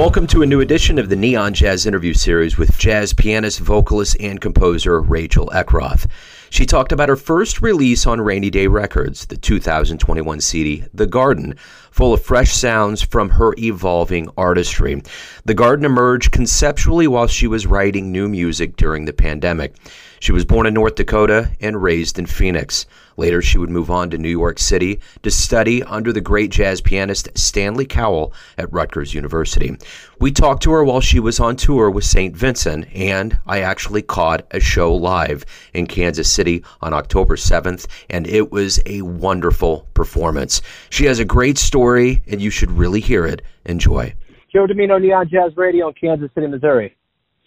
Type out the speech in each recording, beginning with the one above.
Welcome to a new edition of the Neon Jazz interview series with jazz pianist, vocalist, and composer Rachel Eckroth. She talked about her first release on Rainy Day Records, the 2021 CD, The Garden, full of fresh sounds from her evolving artistry. The Garden emerged conceptually while she was writing new music during the pandemic. She was born in North Dakota and raised in Phoenix. Later, she would move on to New York City to study under the great jazz pianist Stanley Cowell at Rutgers University. We talked to her while she was on tour with St. Vincent, and I actually caught a show live in Kansas City on October 7th, and it was a wonderful performance. She has a great story, and you should really hear it. Enjoy. Joe Dimino, Neon Jazz Radio in Kansas City, Missouri.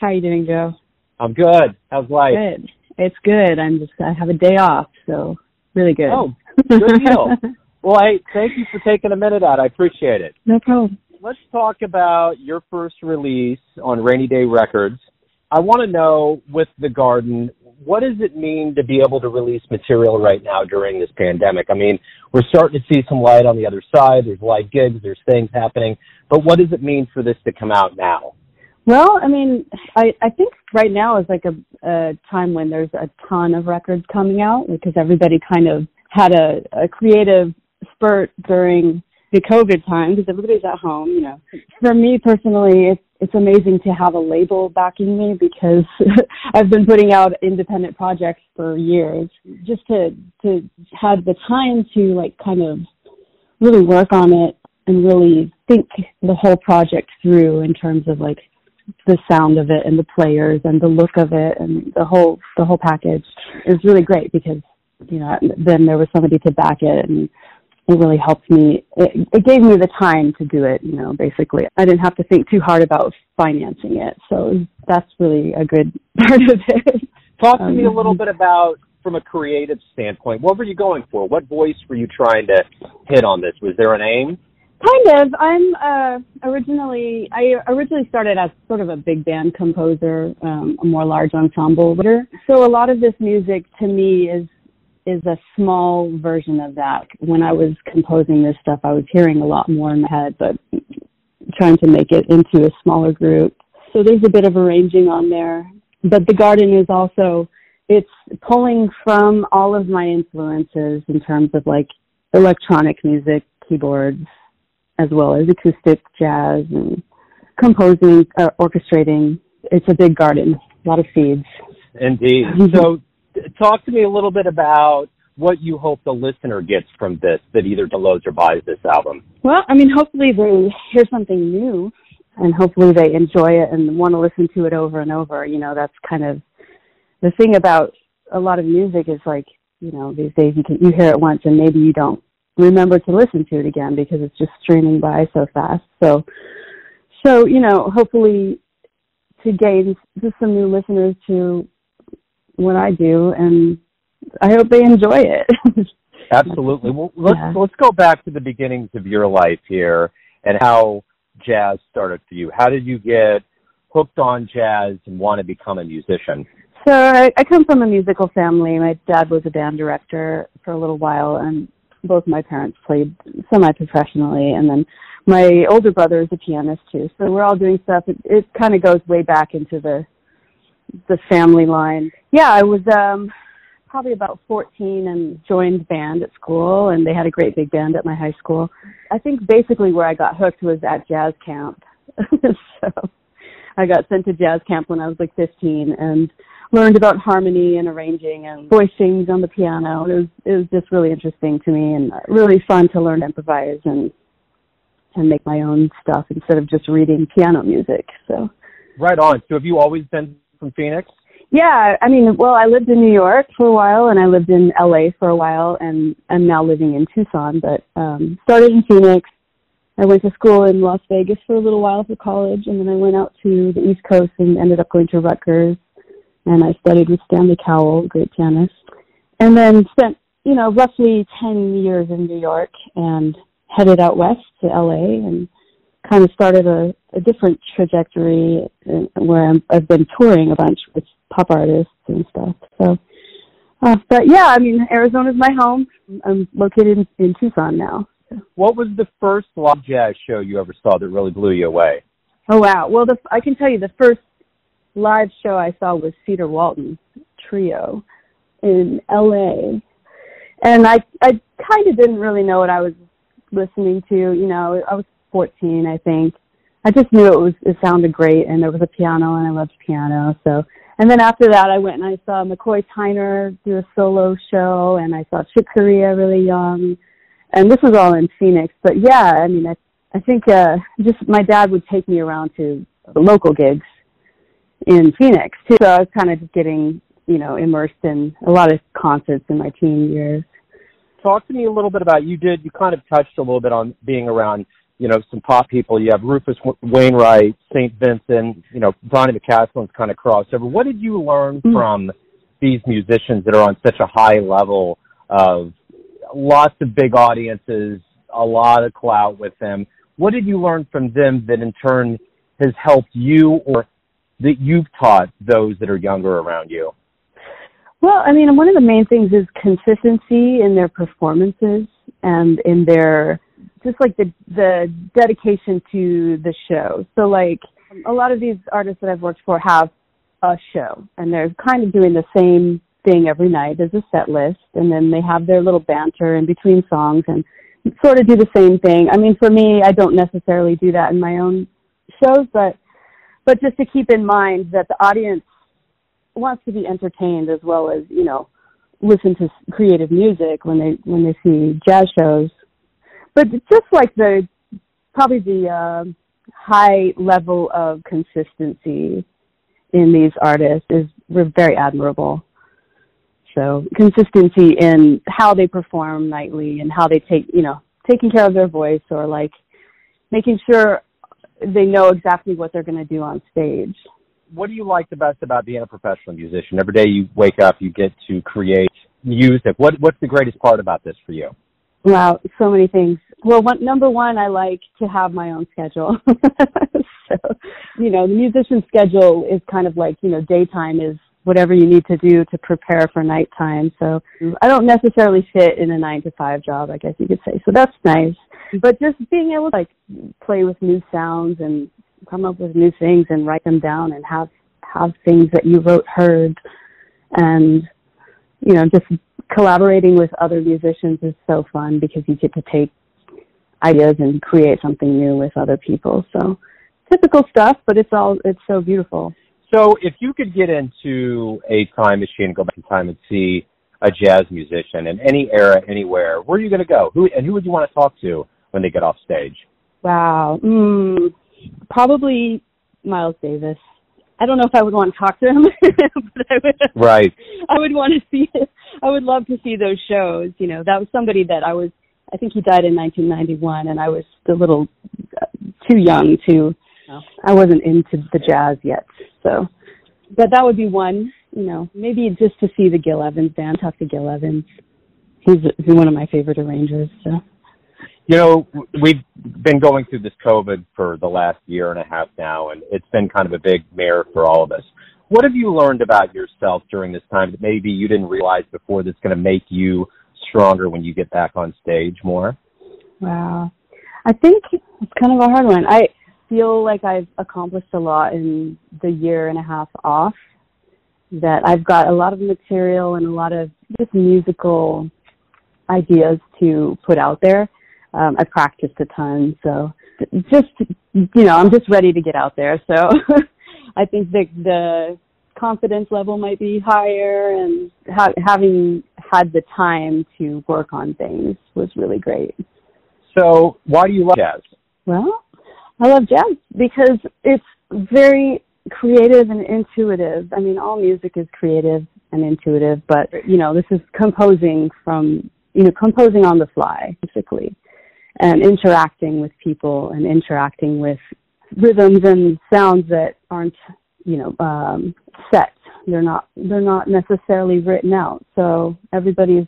How you doing, Joe? I'm good. How's life? Good. It's good. I'm just I have a day off, so really good. Oh, good deal. well, hey, thank you for taking a minute out. I appreciate it. No problem. Let's talk about your first release on Rainy Day Records. I want to know with The Garden, what does it mean to be able to release material right now during this pandemic? I mean, we're starting to see some light on the other side. There's live gigs, there's things happening, but what does it mean for this to come out now? Well, I mean, I I think right now is like a, a time when there's a ton of records coming out because everybody kind of had a, a creative spurt during the COVID time because everybody's at home. You know, for me personally, it's it's amazing to have a label backing me because I've been putting out independent projects for years. Just to to have the time to like kind of really work on it and really think the whole project through in terms of like the sound of it and the players and the look of it and the whole the whole package is really great because you know then there was somebody to back it and it really helped me. It, it gave me the time to do it you know basically. I didn't have to think too hard about financing it. So that's really a good part of it. Talk to um, me a little bit about from a creative standpoint what were you going for? What voice were you trying to hit on this? Was there an aim Kind of. I'm uh, originally I originally started as sort of a big band composer, um, a more large ensemble leader. So a lot of this music to me is is a small version of that. When I was composing this stuff, I was hearing a lot more in my head, but trying to make it into a smaller group. So there's a bit of arranging on there. But the garden is also it's pulling from all of my influences in terms of like electronic music, keyboards, as well as acoustic jazz and composing, uh, orchestrating. It's a big garden, a lot of seeds. Indeed. so, talk to me a little bit about what you hope the listener gets from this that either downloads or buys this album. Well, I mean, hopefully they hear something new and hopefully they enjoy it and want to listen to it over and over. You know, that's kind of the thing about a lot of music is like, you know, these days you can you hear it once and maybe you don't remember to listen to it again because it's just streaming by so fast. So, so you know, hopefully to gain just some new listeners to what I do, and I hope they enjoy it. Absolutely. Well, let's yeah. let's go back to the beginnings of your life here and how jazz started for you. How did you get hooked on jazz and want to become a musician? So I, I come from a musical family. My dad was a band director for a little while, and both my parents played semi-professionally, and then my older brother is a pianist too. So we're all doing stuff. It, it kind of goes way back into the the family line. Yeah, I was um probably about 14 and joined band at school, and they had a great big band at my high school. I think basically where I got hooked was at jazz camp. so I got sent to jazz camp when I was like 15, and learned about harmony and arranging and voicings on the piano. It was it was just really interesting to me and really fun to learn to improvise and and make my own stuff instead of just reading piano music. So Right on. So have you always been from Phoenix? Yeah, I mean, well, I lived in New York for a while and I lived in LA for a while and I'm now living in Tucson, but um started in Phoenix. I went to school in Las Vegas for a little while for college and then I went out to the East Coast and ended up going to Rutgers and I studied with Stanley Cowell, great pianist, and then spent you know roughly ten years in New York and headed out west to LA and kind of started a, a different trajectory where i have been touring a bunch with pop artists and stuff. So, uh, but yeah, I mean Arizona's my home. I'm located in, in Tucson now. What was the first live jazz show you ever saw that really blew you away? Oh wow! Well, the, I can tell you the first live show I saw was Cedar Walton Trio in L.A. And I I kind of didn't really know what I was listening to. You know, I was 14, I think. I just knew it was it sounded great, and there was a piano, and I loved piano. So, and then after that, I went and I saw McCoy Tyner do a solo show, and I saw Chick Corea really young, and this was all in Phoenix. But yeah, I mean, I I think uh just my dad would take me around to the local gigs in Phoenix too. So I was kind of just getting, you know, immersed in a lot of concerts in my teen years. Talk to me a little bit about you did you kind of touched a little bit on being around, you know, some pop people. You have Rufus Wainwright, St. Vincent, you know, Donny McCaslin's kind of crossover. What did you learn mm-hmm. from these musicians that are on such a high level of lots of big audiences, a lot of clout with them? What did you learn from them that in turn has helped you or that you've taught those that are younger around you? Well, I mean, one of the main things is consistency in their performances and in their just like the the dedication to the show. So like a lot of these artists that I've worked for have a show and they're kind of doing the same thing every night as a set list and then they have their little banter in between songs and sort of do the same thing. I mean, for me, I don't necessarily do that in my own shows, but but just to keep in mind that the audience wants to be entertained as well as you know listen to creative music when they when they see jazz shows. But just like the probably the uh, high level of consistency in these artists is very admirable. So consistency in how they perform nightly and how they take, you know, taking care of their voice or like making sure they know exactly what they're going to do on stage. What do you like the best about being a professional musician? Every day you wake up, you get to create music. What What's the greatest part about this for you? Wow, so many things. Well, one, number one, I like to have my own schedule. so, you know, the musician schedule is kind of like, you know, daytime is whatever you need to do to prepare for nighttime. So I don't necessarily fit in a nine to five job, I guess you could say. So that's nice. But just being able to like play with new sounds and come up with new things and write them down and have have things that you wrote heard. And you know just collaborating with other musicians is so fun because you get to take ideas and create something new with other people. So typical stuff but it's all it's so beautiful. So if you could get into a time machine, go back in time and see a jazz musician in any era, anywhere, where are you going to go? Who and who would you want to talk to when they get off stage? Wow, mm, probably Miles Davis. I don't know if I would want to talk to him, but I would. Right. I would want to see. I would love to see those shows. You know, that was somebody that I was. I think he died in 1991, and I was a little uh, too young to I wasn't into the jazz yet, so but that would be one. You know, maybe just to see the Gil Evans band, talk to Gil Evans. He's, he's one of my favorite arrangers. So. You know, we've been going through this COVID for the last year and a half now, and it's been kind of a big mare for all of us. What have you learned about yourself during this time that maybe you didn't realize before that's going to make you stronger when you get back on stage more? Wow. I think it's kind of a hard one. I feel like I've accomplished a lot in the year and a half off. That I've got a lot of material and a lot of just musical ideas to put out there. Um, I practiced a ton, so just you know, I'm just ready to get out there. So I think the the confidence level might be higher, and ha- having had the time to work on things was really great. So, why do you love jazz? Well, I love jazz because it's very creative and intuitive. I mean, all music is creative and intuitive, but you know, this is composing from, you know, composing on the fly, basically, and interacting with people and interacting with rhythms and sounds that aren't, you know, um, set. They're not, they're not necessarily written out. So everybody's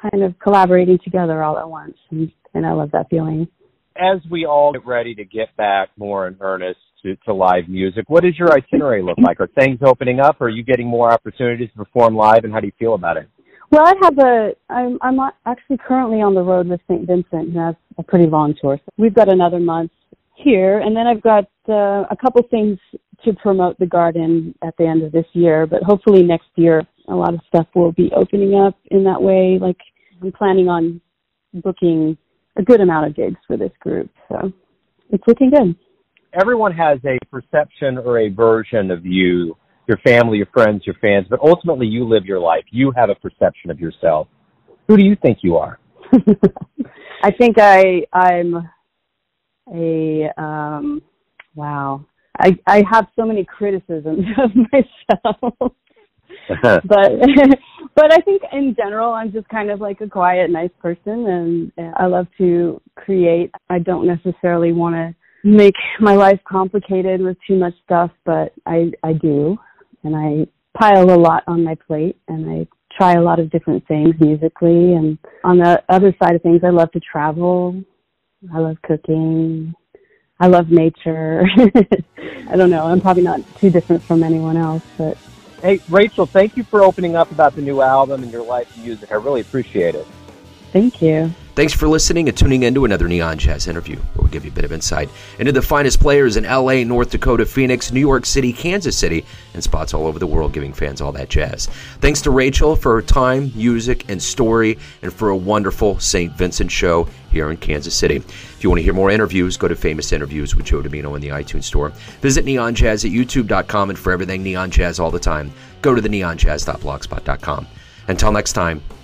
kind of collaborating together all at once. And, and I love that feeling as we all get ready to get back more in earnest to, to live music, what does your itinerary look like? Are things opening up? Are you getting more opportunities to perform live, and how do you feel about it? Well, I have a. I'm I'm actually currently on the road with St. Vincent, who has a pretty long tour. So we've got another month here, and then I've got uh, a couple things to promote the garden at the end of this year. But hopefully next year, a lot of stuff will be opening up in that way. Like I'm planning on booking a good amount of gigs for this group, so it's looking good. Everyone has a perception or a version of you, your family, your friends, your fans, but ultimately you live your life. You have a perception of yourself. Who do you think you are? I think I I'm a um wow. I I have so many criticisms of myself. but but I think in general I'm just kind of like a quiet, nice person and I love to create. I don't necessarily want to make my life complicated with too much stuff, but I I do. And I pile a lot on my plate and I try a lot of different things musically and on the other side of things I love to travel. I love cooking. I love nature. I don't know. I'm probably not too different from anyone else, but Hey, Rachel, thank you for opening up about the new album and your life music. I really appreciate it. Thank you. Thanks for listening and tuning in to another Neon Jazz interview, where we give you a bit of insight into the finest players in LA, North Dakota, Phoenix, New York City, Kansas City, and spots all over the world, giving fans all that jazz. Thanks to Rachel for her time, music, and story, and for a wonderful St. Vincent show here in Kansas City. If you want to hear more interviews, go to Famous Interviews with Joe Dimino in the iTunes Store. Visit neonjazz at youtube.com, and for everything Neon Jazz all the time, go to the neonjazz.blogspot.com. Until next time,